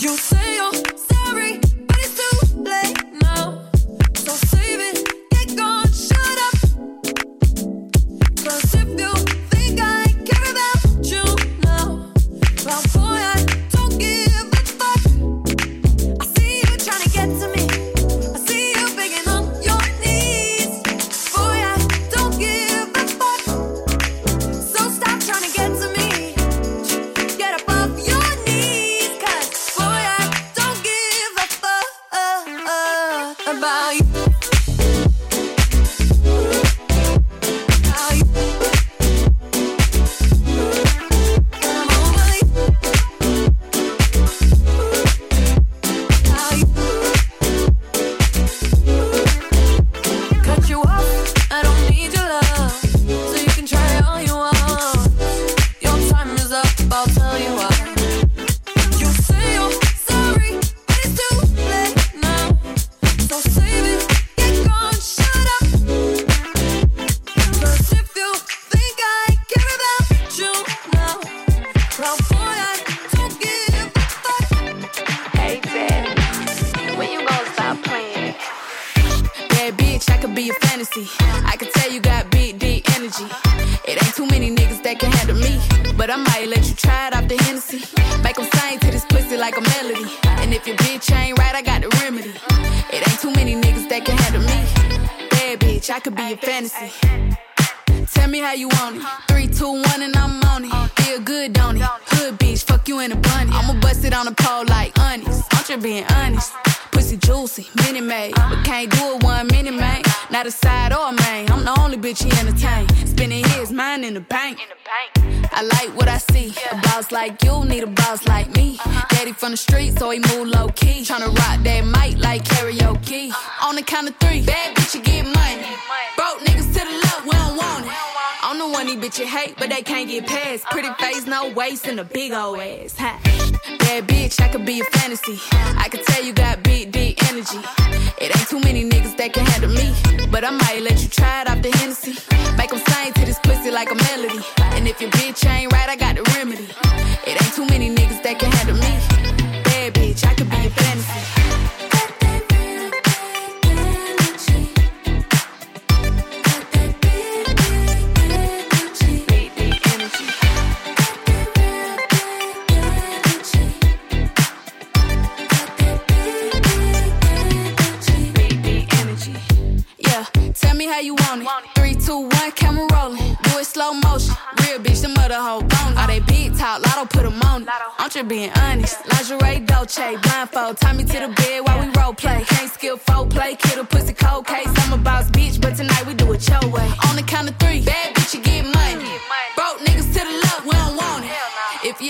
You say you're I'm just being honest. Lingerie, Dolce, blindfold. Tie me to the bed while we role play. Can't skill play, kid a pussy cold case. I'm a boss bitch, but tonight we do it your way. On the count of three, bad bitch, you get money.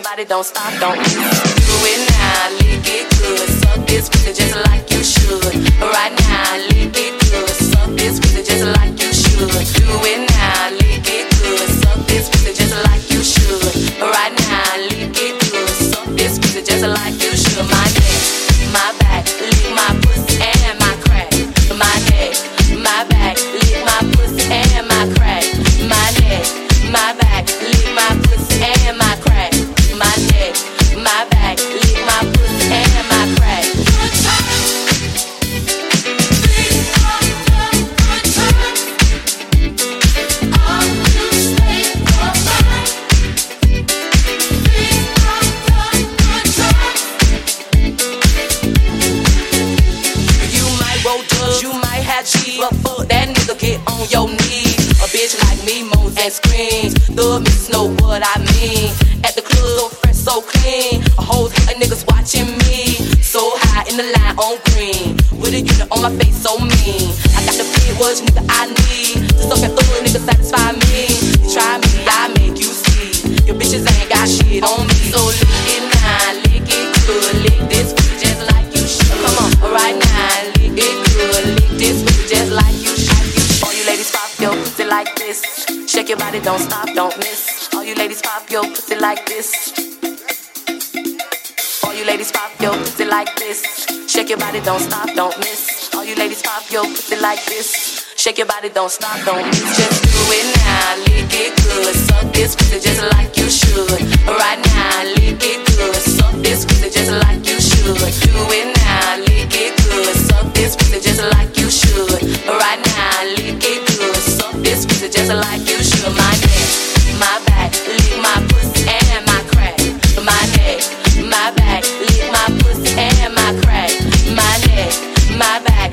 Your body, don't stop, don't and screams. The missus know what I mean. At the club, so fresh, so clean. A whole lot of niggas watching me. So high in the line on green. With a unit on my face, so mean. I got the big words, nigga, I need. To suck and through, nigga, satisfy me. You try me, I make you see. Your bitches ain't got shit on me. So lick it now, lick it good. Lick this pussy just like you should. Come on, right now, lick it good. Lick this pussy just like you should. All you ladies pop your pussy like this your body, don't stop, don't miss. All you ladies pop your pussy like this. All you ladies pop your pussy like this. Shake your body, don't stop, don't miss. All you ladies pop your pussy like this. Shake your body, don't stop, don't miss. Just do it now, lick it good. Suck this pussy just like you should. Right now, lick it good. Suck this pussy just like you should. Do it now, lick it good. Suck this pussy just like you should. Right now, lick it good. Suck this pussy just like you should my neck, my back, lick my pussy and my crack. My neck, my back, lick my pussy and my crack. My neck, my back,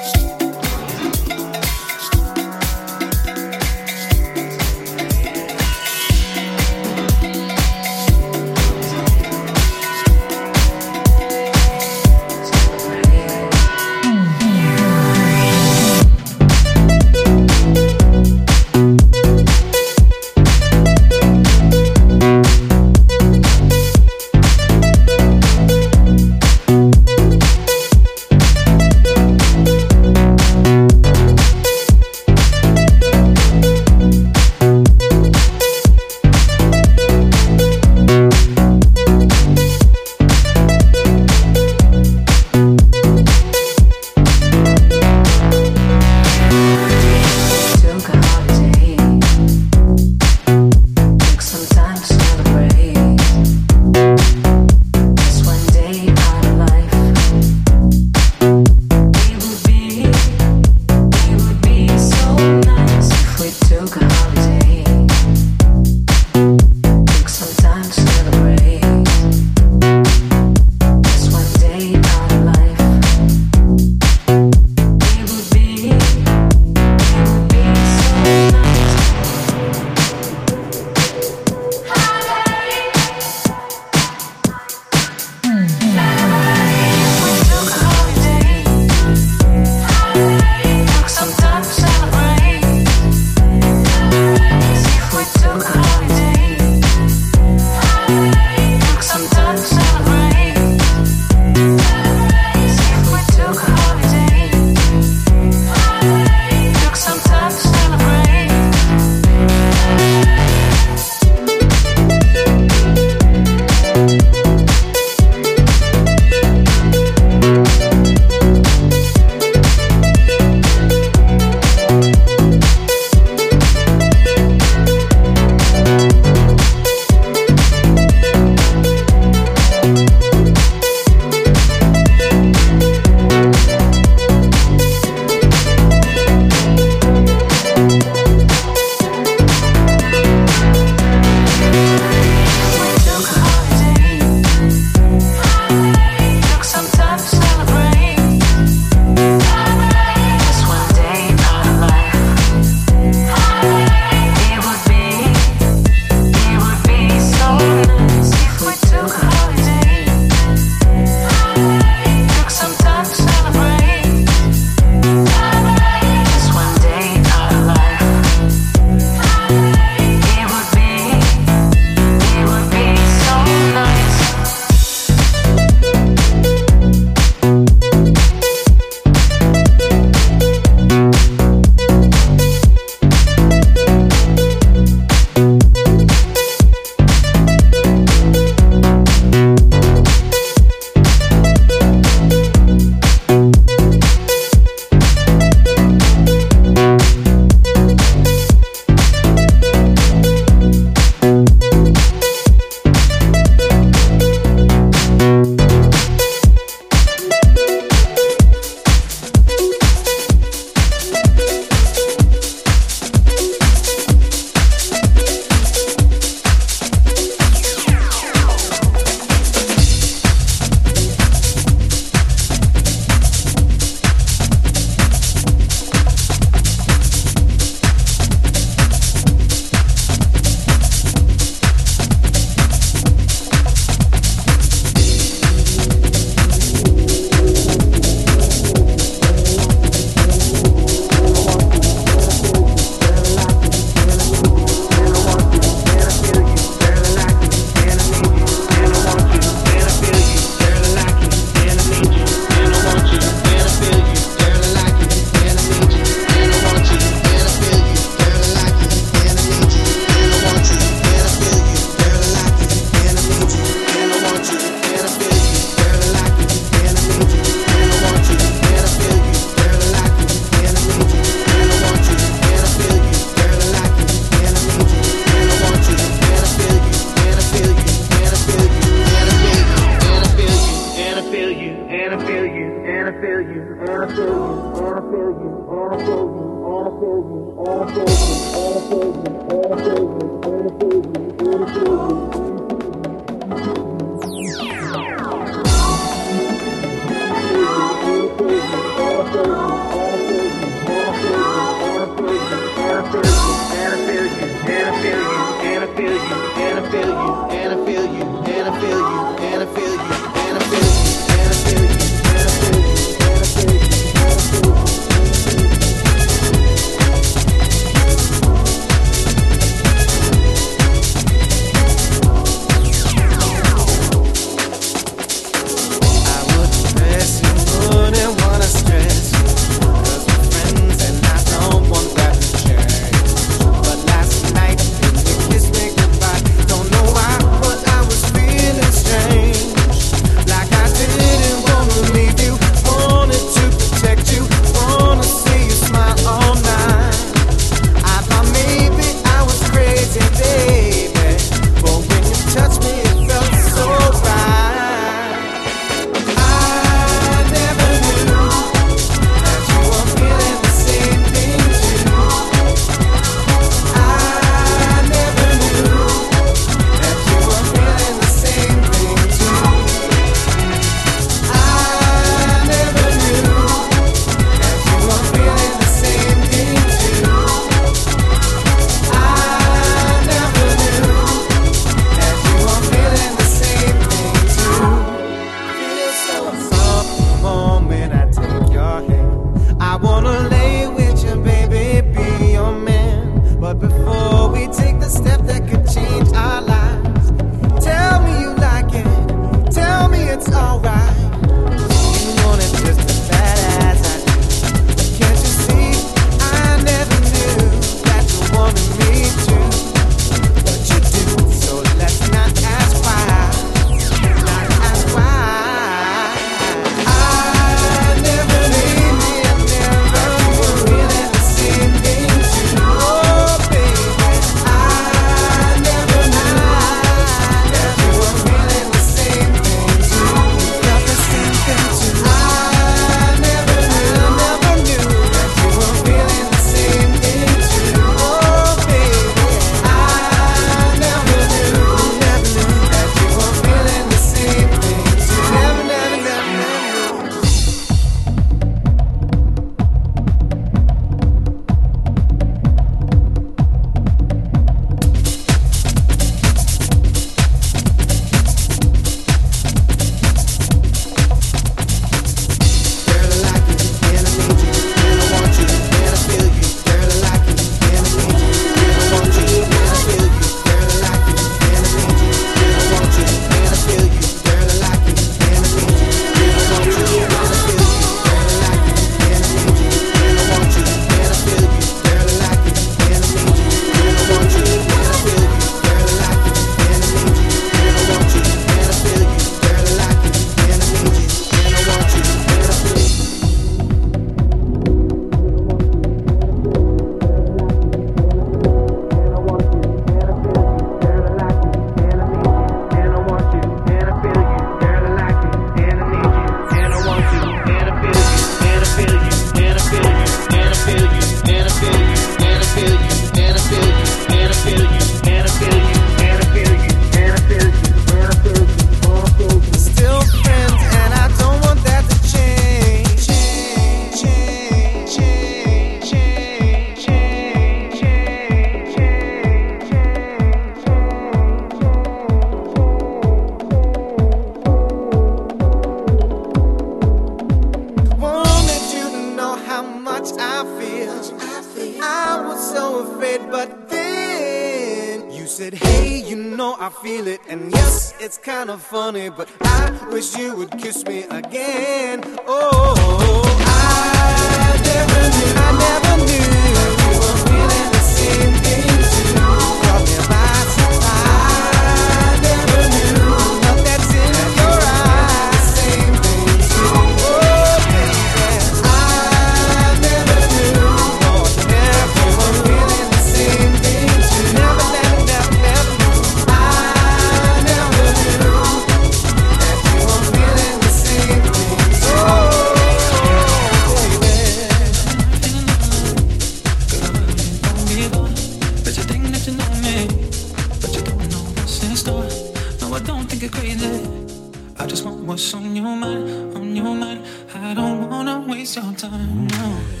what's on your mind, on your mind. I don't wanna waste your time, no.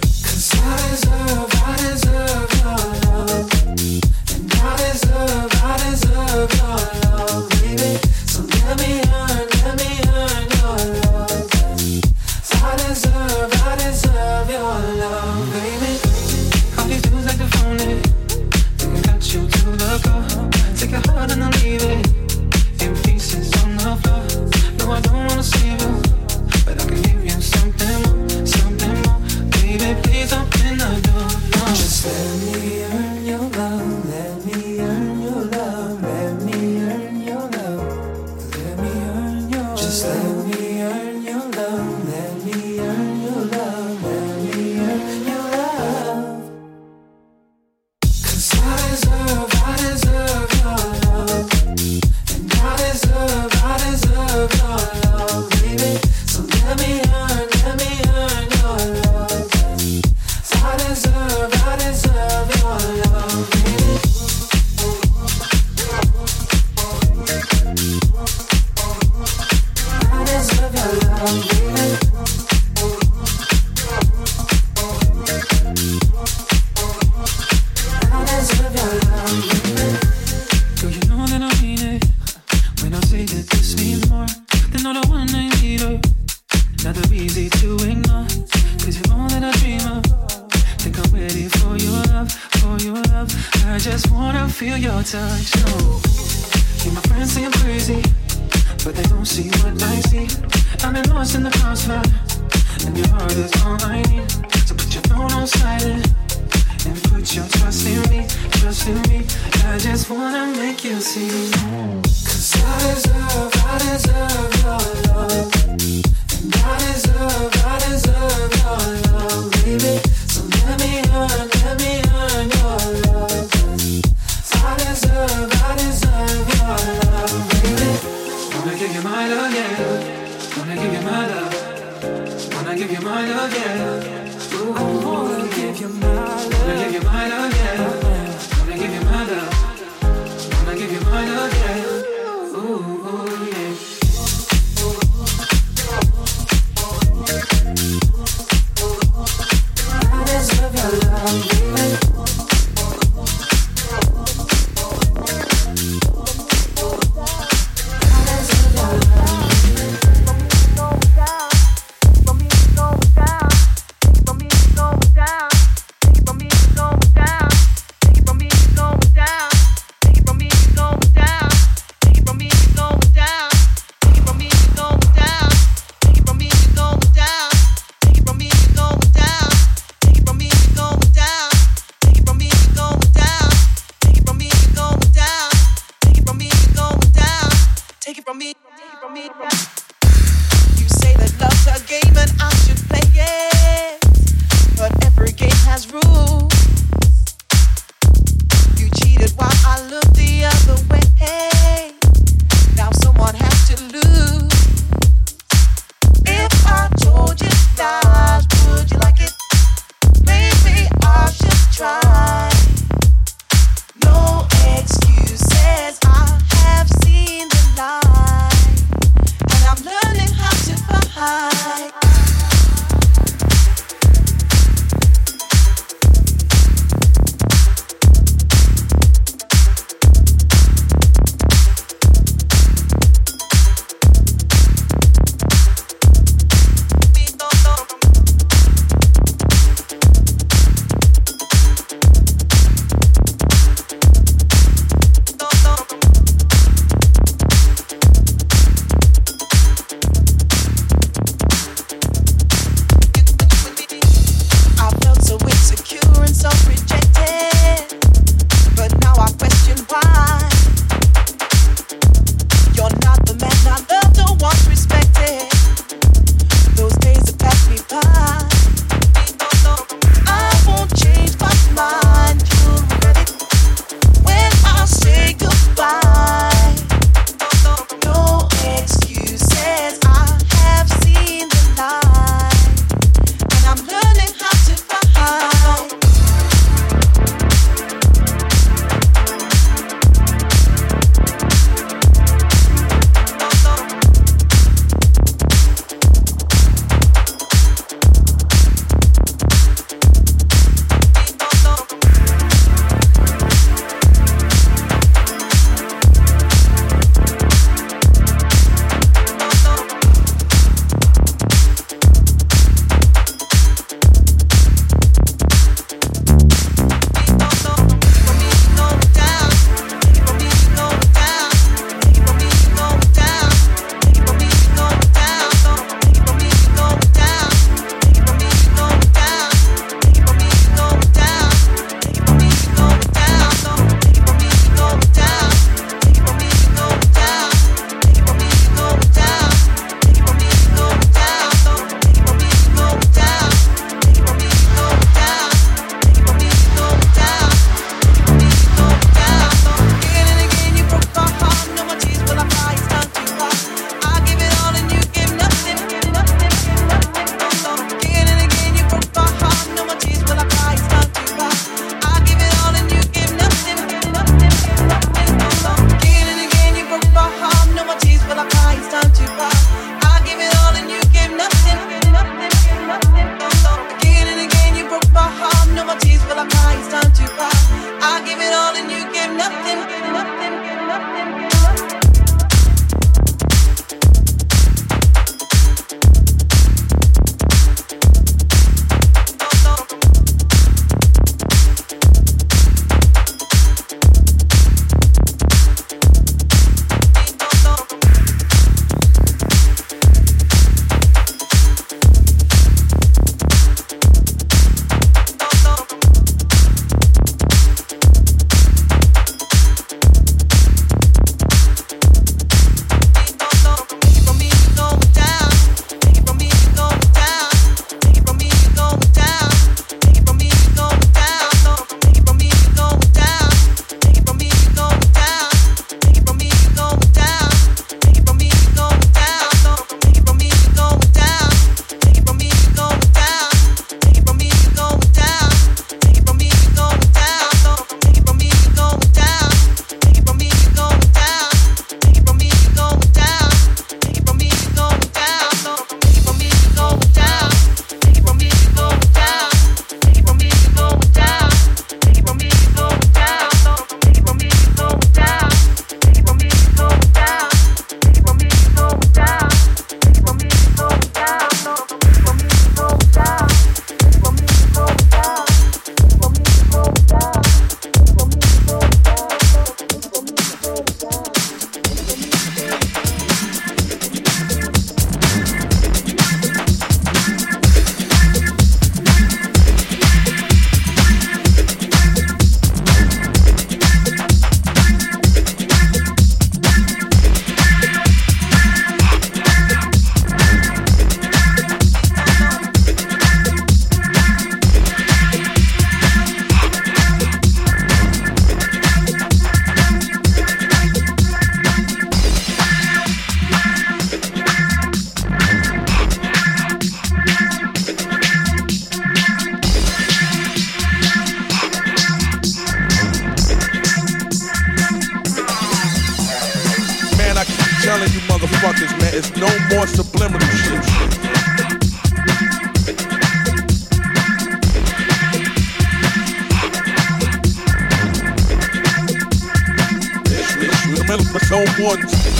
importance.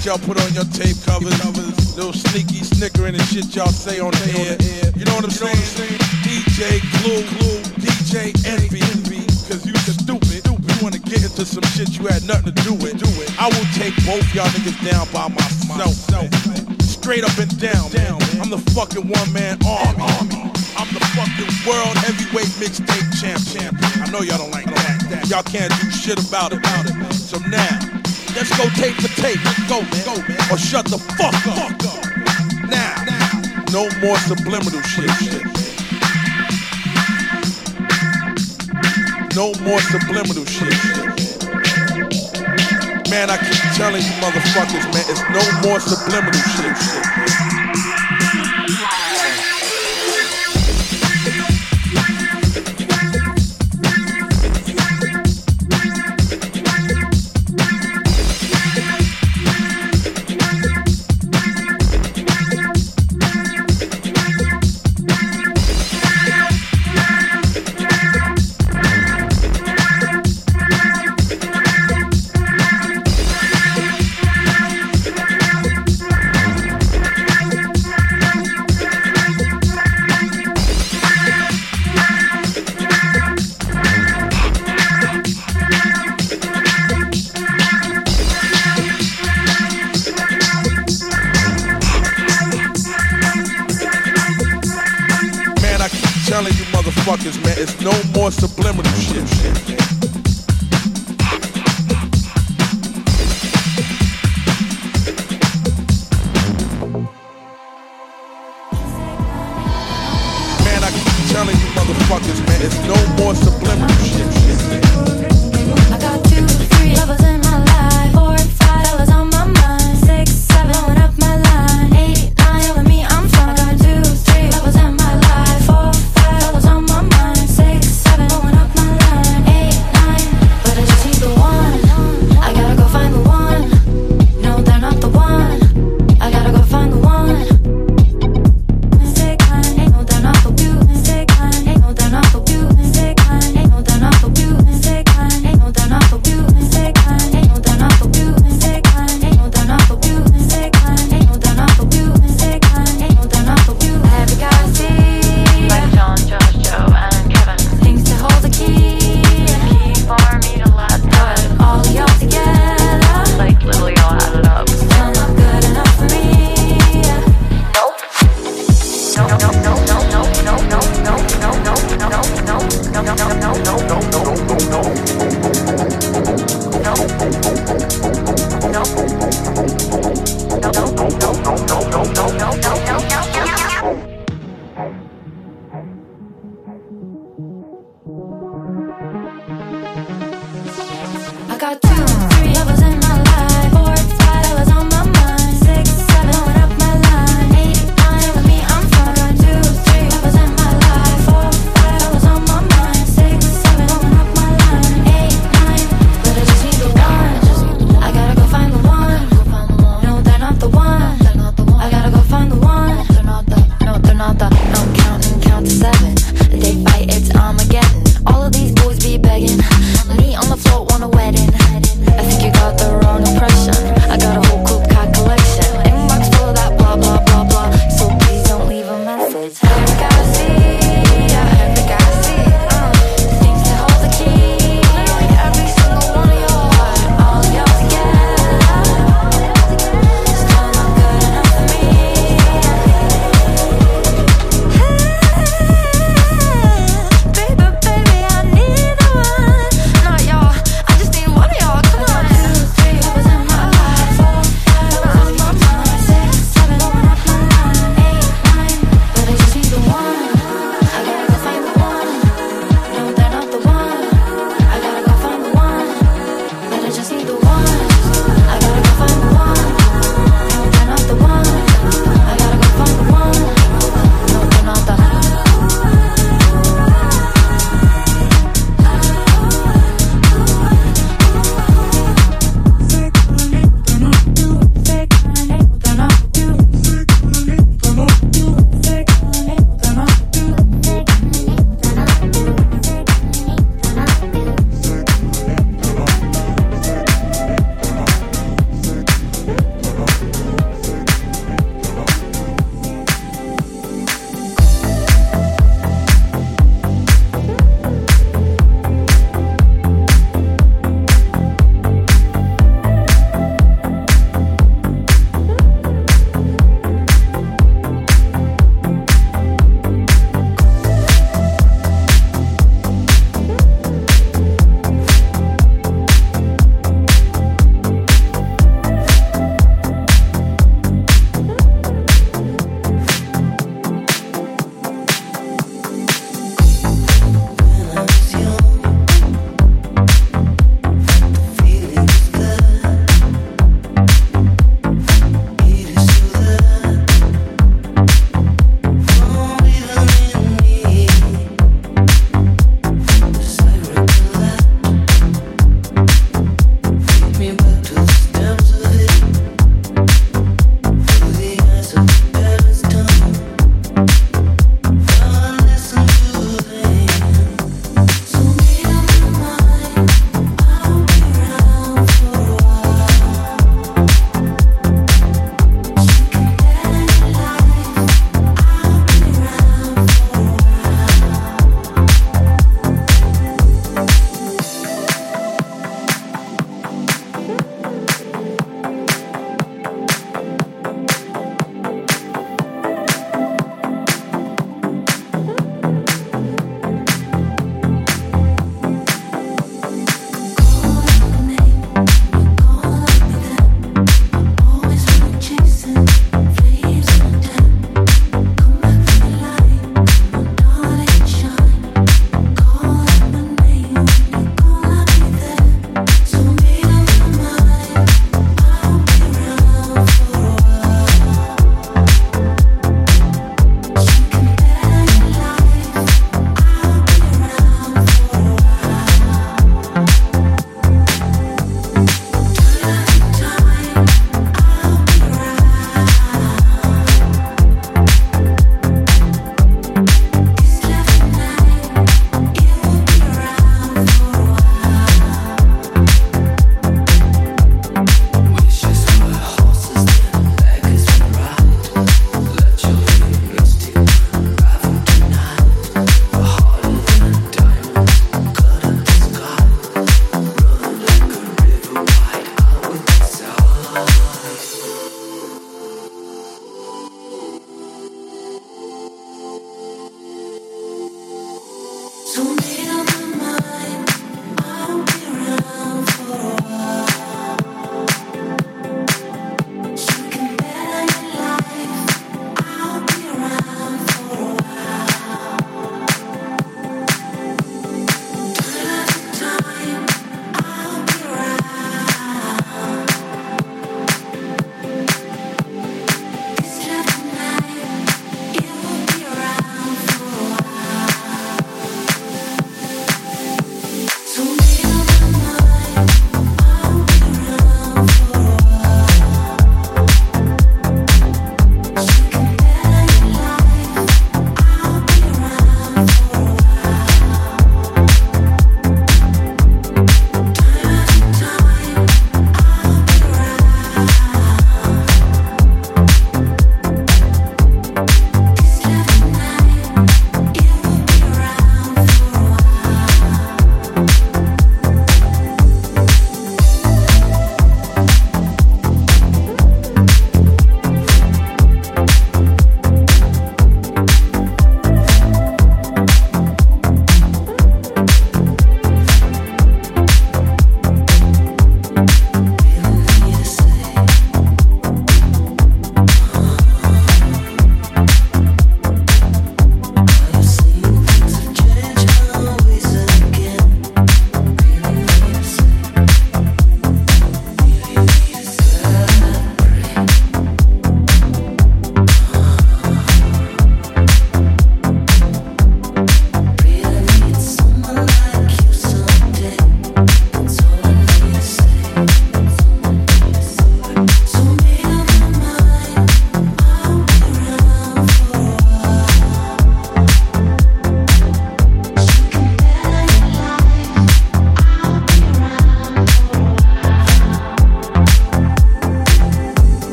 shit y'all put on your tape covers. Little sneaky snickering and shit y'all say on the air. You know what I'm saying? DJ Clue, Clue, DJ Envy, Envy. Cause you stupid. You wanna get into some shit you had nothing to do with. Do it. I will take both y'all niggas down by myself. Straight up and down, man. I'm the fucking one man army. I'm the fucking world heavyweight mixtape champ. champ. I know y'all don't like that. Y'all can't do shit about it. So now. Let's go tape for tape. Go, go, or shut the fuck up. Now, no more subliminal shit. No more subliminal shit. Man, I keep telling you motherfuckers, man, it's no more subliminal shit.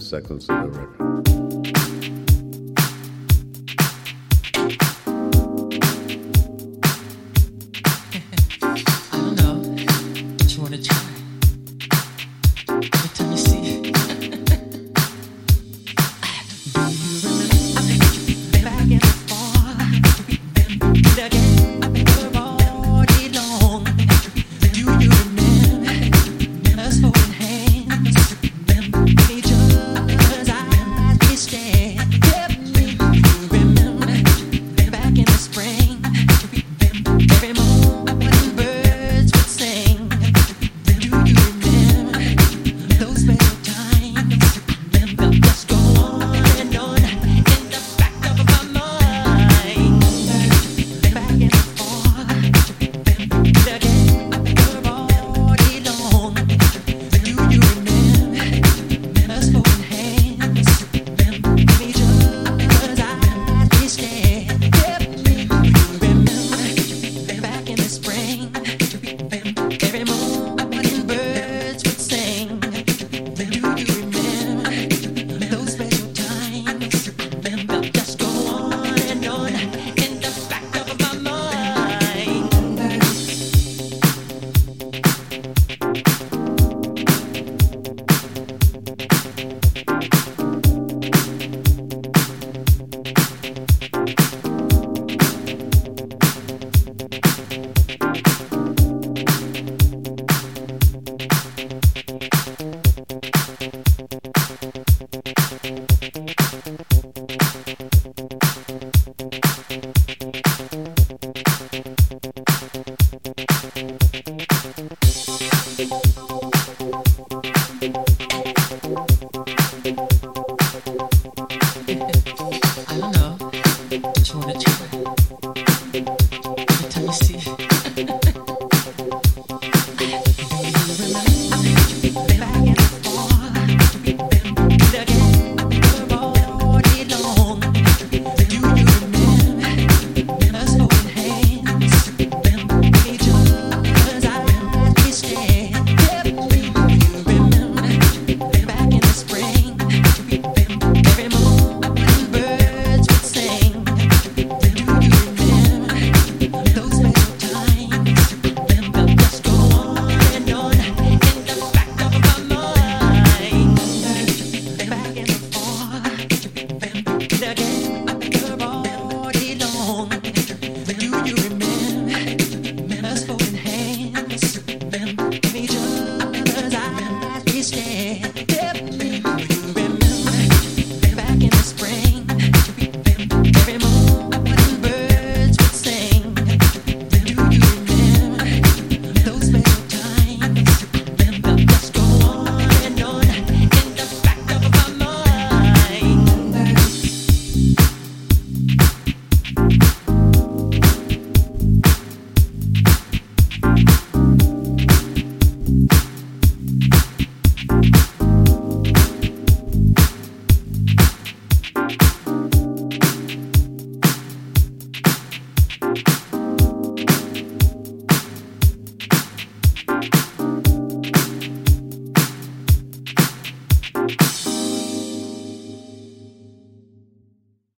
Seconds.